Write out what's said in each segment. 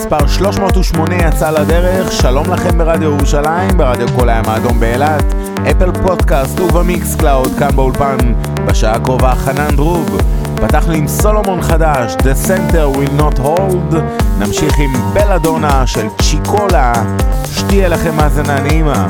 מספר 308 יצאה לדרך, שלום לכם ברדיו ירושלים, ברדיו כל הים האדום באילת, אפל פודקאסט ובמיקס קלאוד, כאן באולפן, בשעה הקרובה חנן דרוב. פתחנו עם סולומון חדש, The Center will not hold, נמשיך עם בלאדונה של צ'יקולה, שתהיה לכם האזנה נעימה.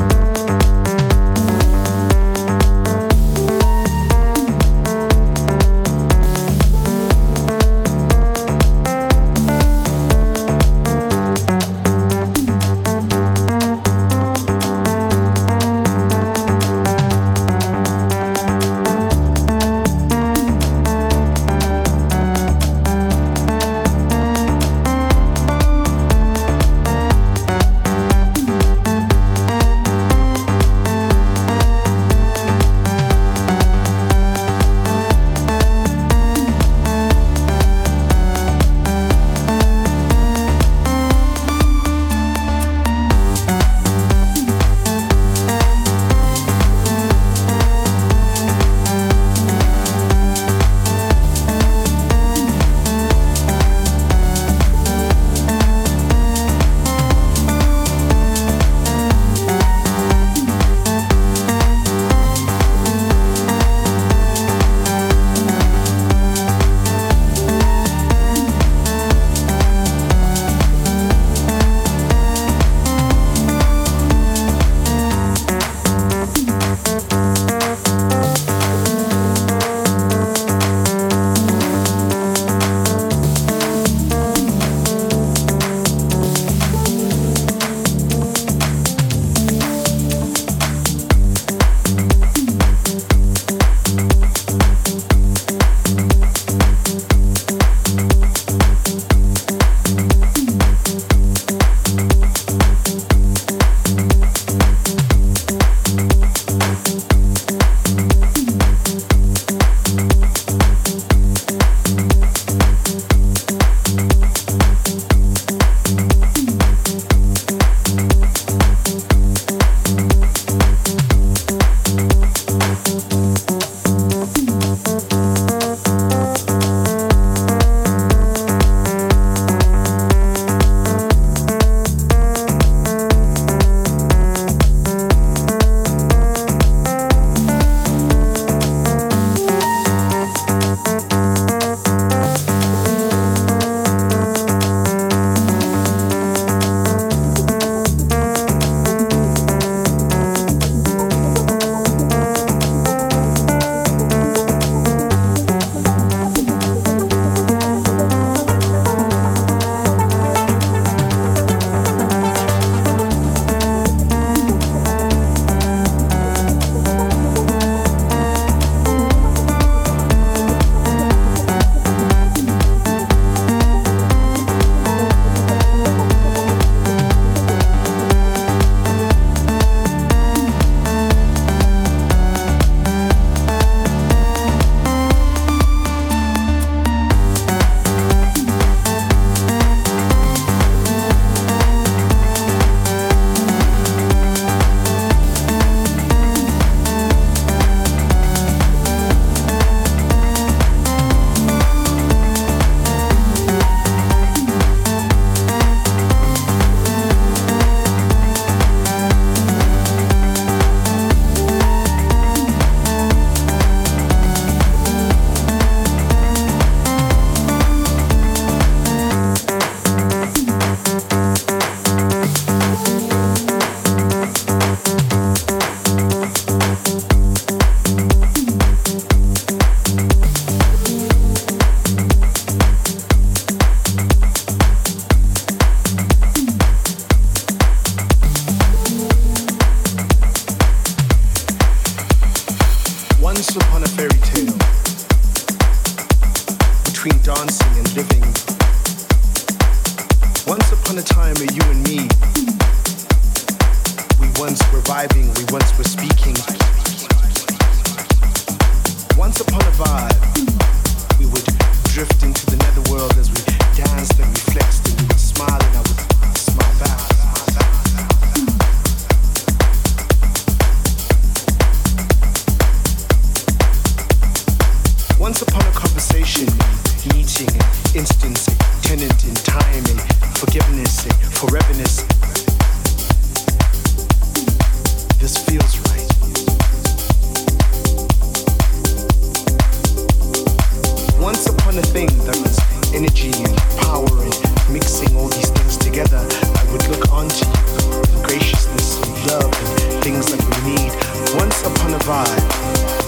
things that we need. Once upon a vibe,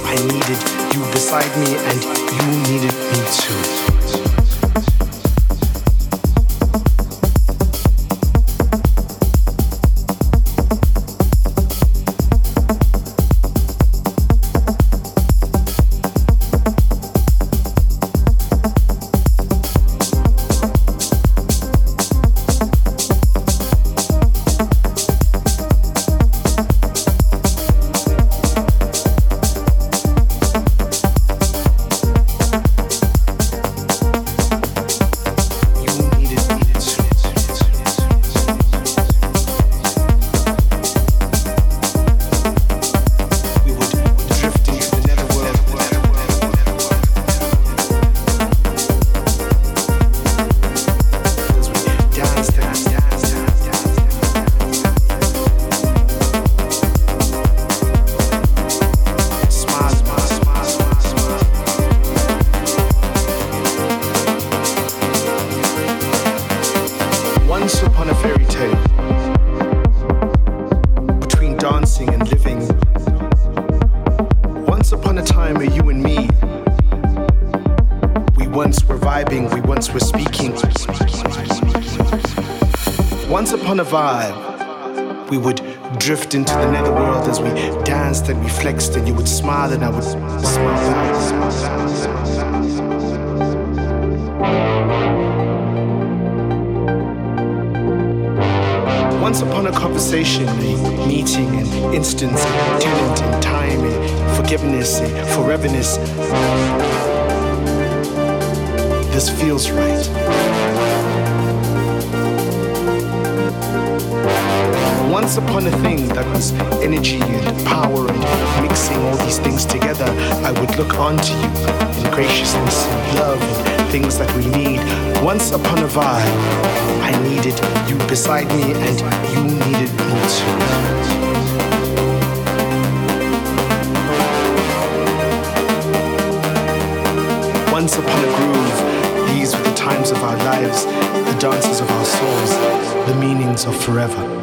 I needed you beside me and you needed me too. This feels right. once upon a thing that was energy and power and mixing all these things together, I would look onto you in graciousness and love and things that we need. Once upon a vibe, I needed you beside me and you needed me too. Once upon a groove, times of our lives, the dances of our souls, the meanings of forever.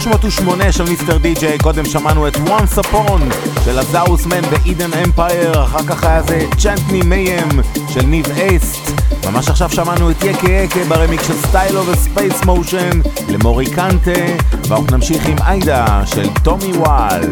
308 של מיסטר די-ג'יי, קודם שמענו את once upon של הזאוסמן ואידן אמפייר, אחר כך היה זה צ'נטני מיים של ניב אייסט, ממש עכשיו שמענו את יקה יקה ברמיק של סטיילו וספייס מושן למורי קנטה, ואנחנו נמשיך עם איידה של טומי וואל.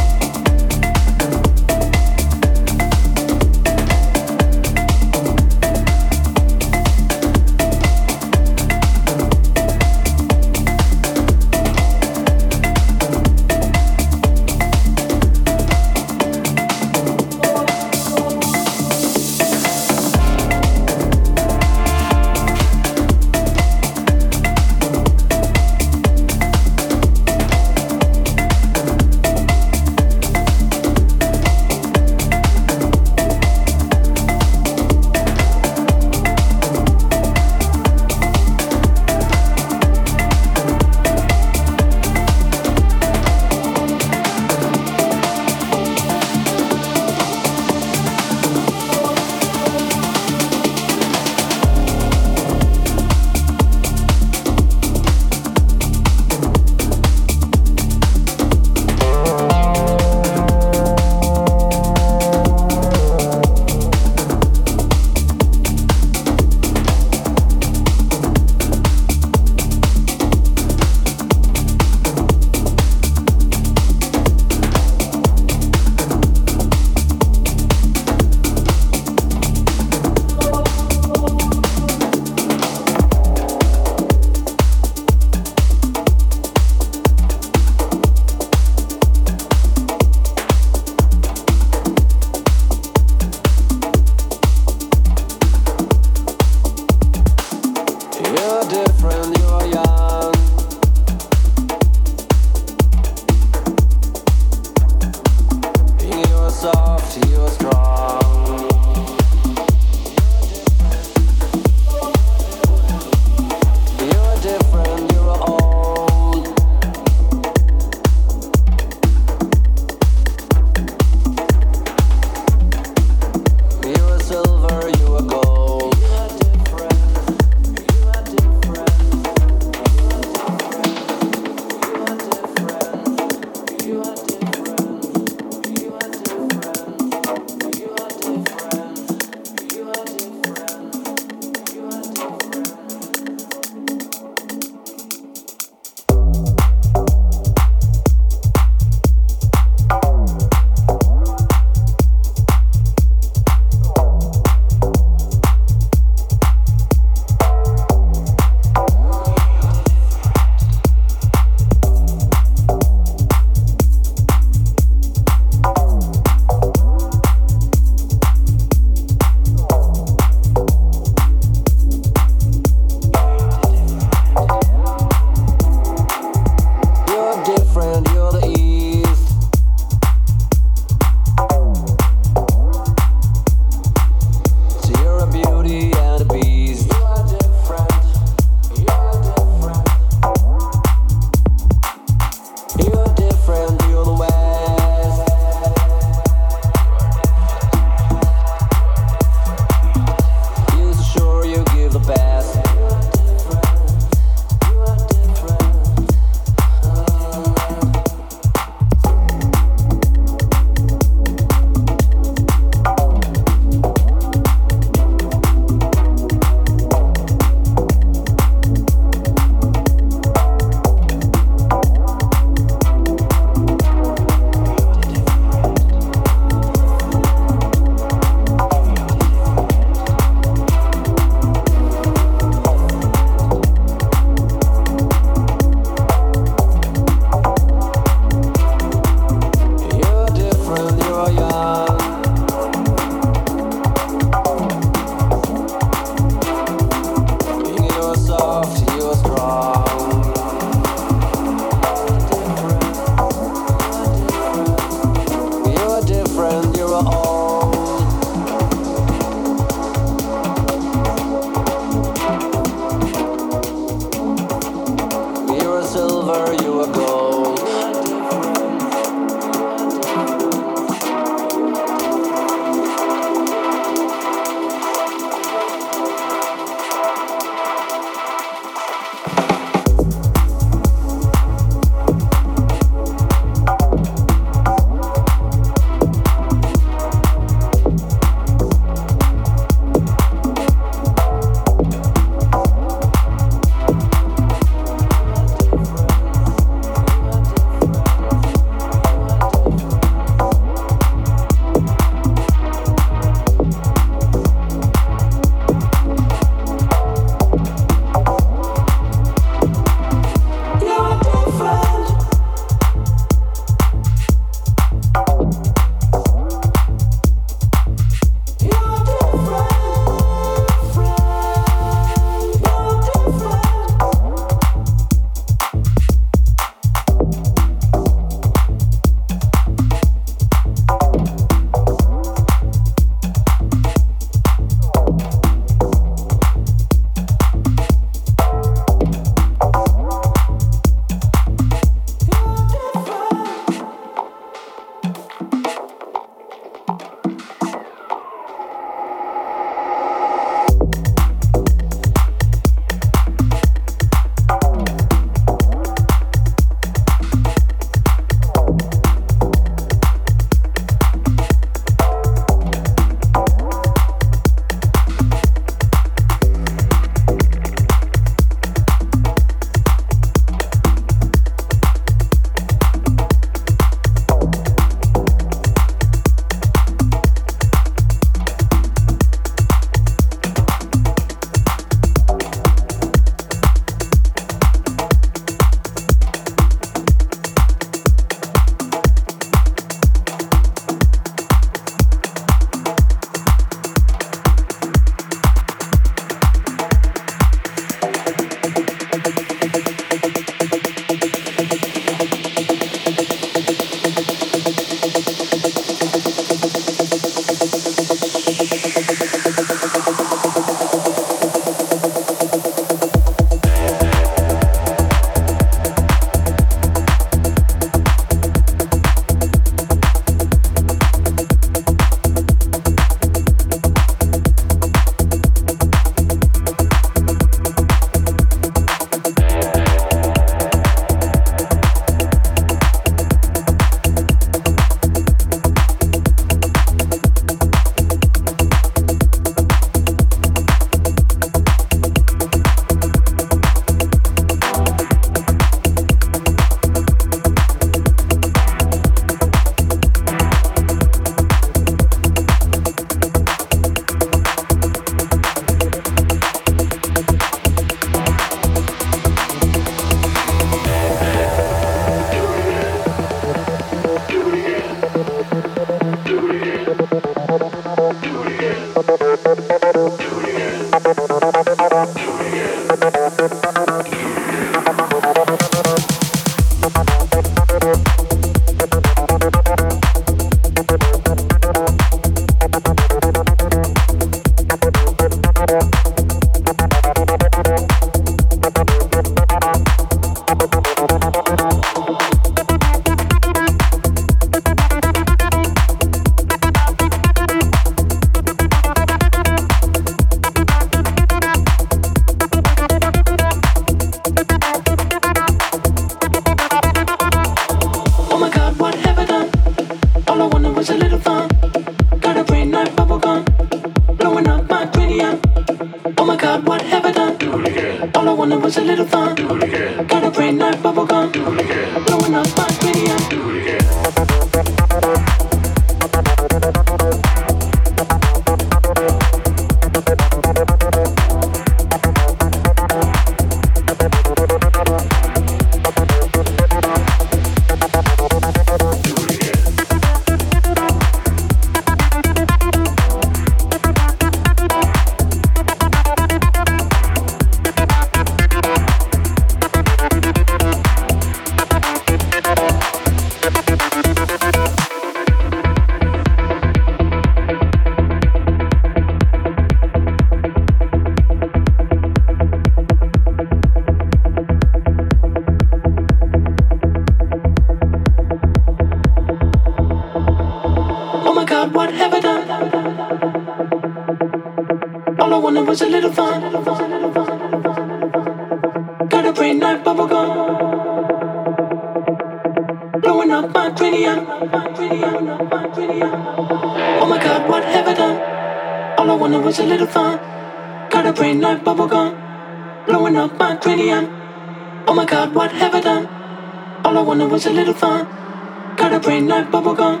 Bubblegum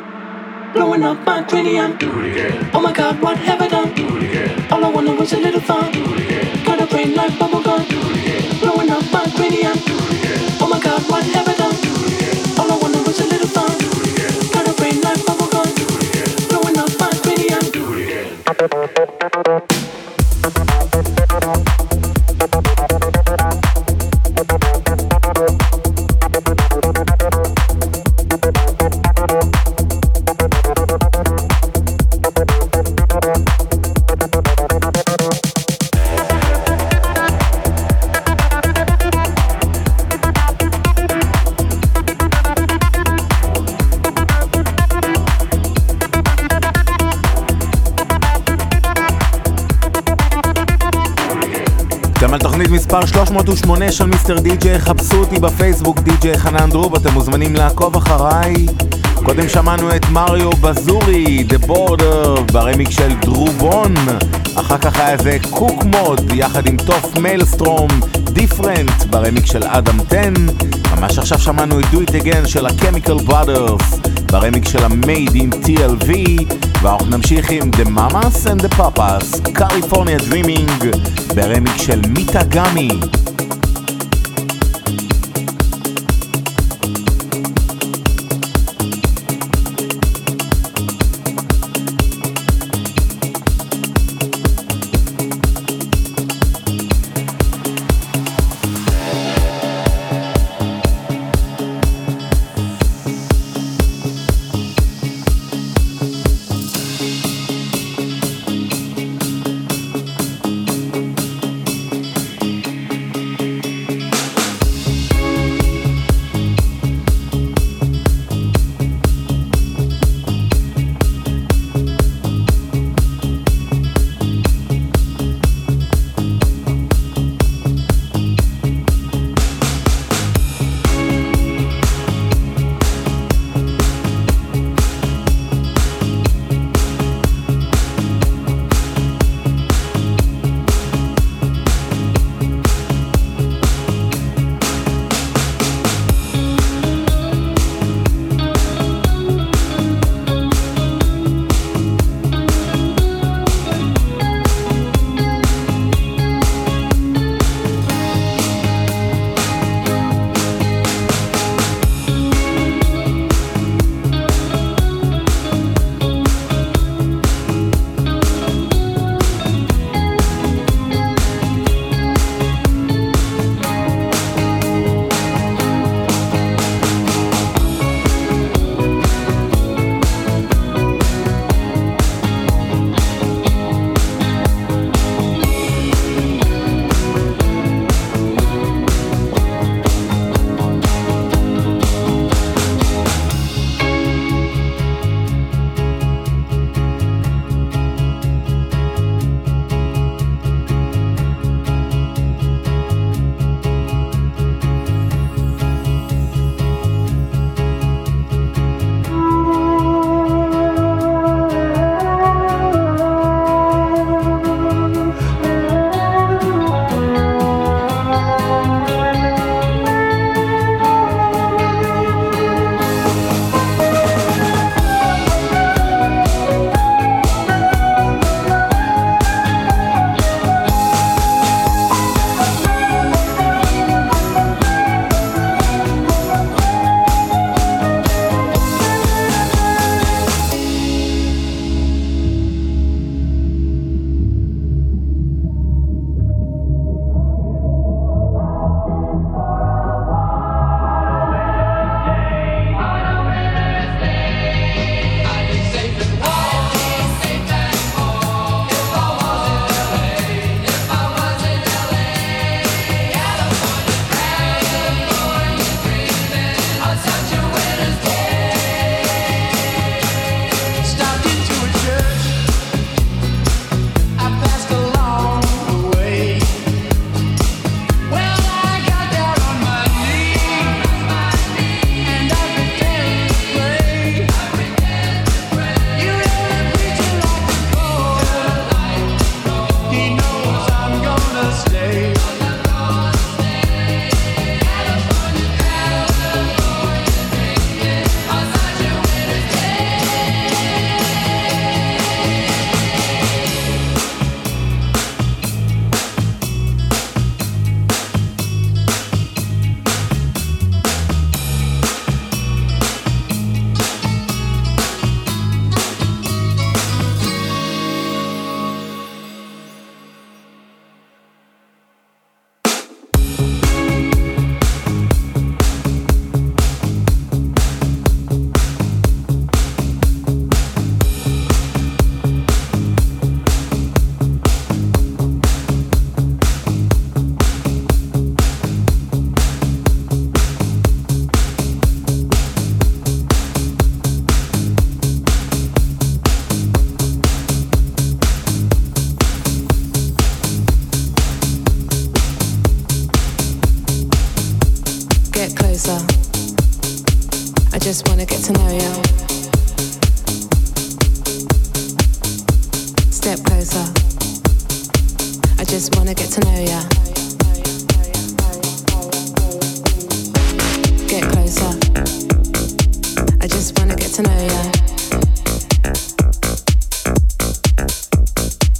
blowing up my cranium. Oh my god, what have I done? All I wanted was a little fun. Got a brain like bubblegum. Blowing up my cranium. Oh my god, what have I done? תוכנית מספר 308 של מיסטר די.ג'יי, חפשו אותי בפייסבוק די.ג'יי חנן דרוב, אתם מוזמנים לעקוב אחריי. קודם שמענו את מריו בזורי, The Border, ברמיק של דרובון. אחר כך היה זה קוק מוד, יחד עם טוף מיילסטרום, דיפרנט, ברמיק של אדם 10. ממש עכשיו שמענו את Do It Again של ה-Chemical ברמיק של ה-Made in TLV. ואנחנו נמשיך עם The Mamas and the Papas, California Dreaming, ברמיק של מיטה גמי.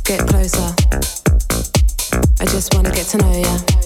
Get closer. I just wanna get to know ya.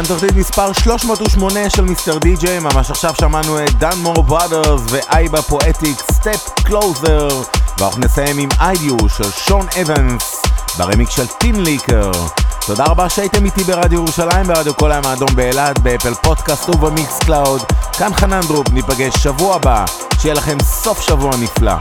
אתם תוכנית מספר 308 של מיסטר די-ג'יי, ממש עכשיו שמענו את דן מור בראדרס ואייבה פואטיק סטפ קלוזר, ואנחנו נסיים עם איידיו של שון אבנס, ברמיק של טין ליקר. תודה רבה שהייתם איתי ברדיו ירושלים, ברדיו כל הים האדום באילת, באפל פודקאסט ובמיקס קלאוד. כאן חנן דרופ, ניפגש שבוע הבא, שיהיה לכם סוף שבוע נפלא.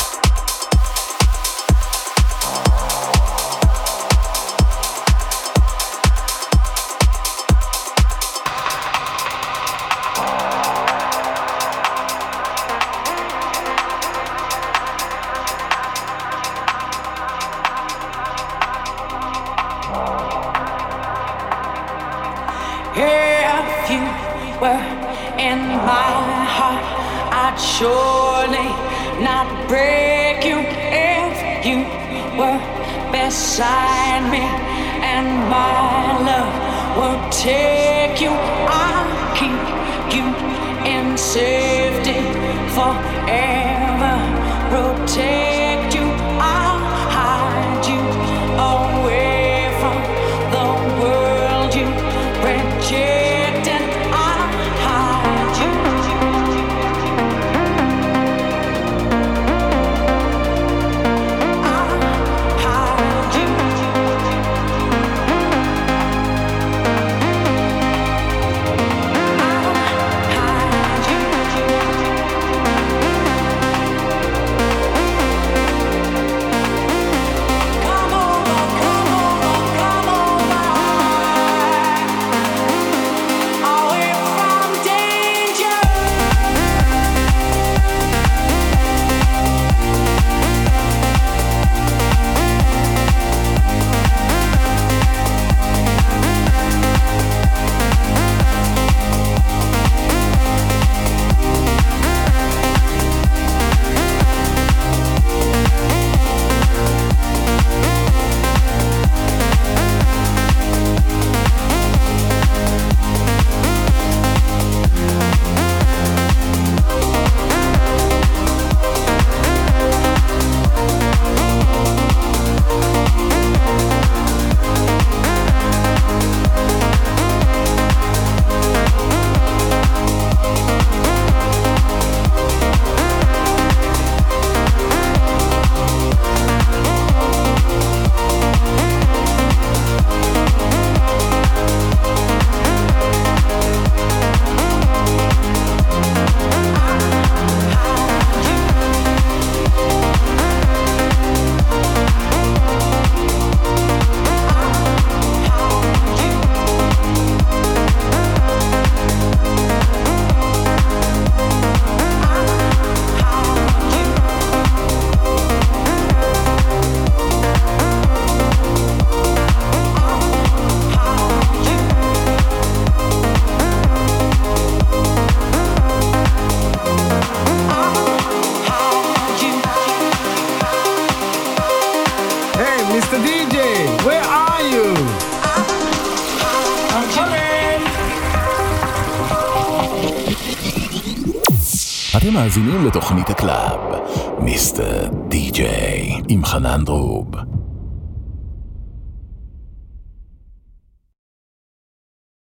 מאזינים לתוכנית הקלאב, מיסטר די-ג'יי עם חנן דרוב.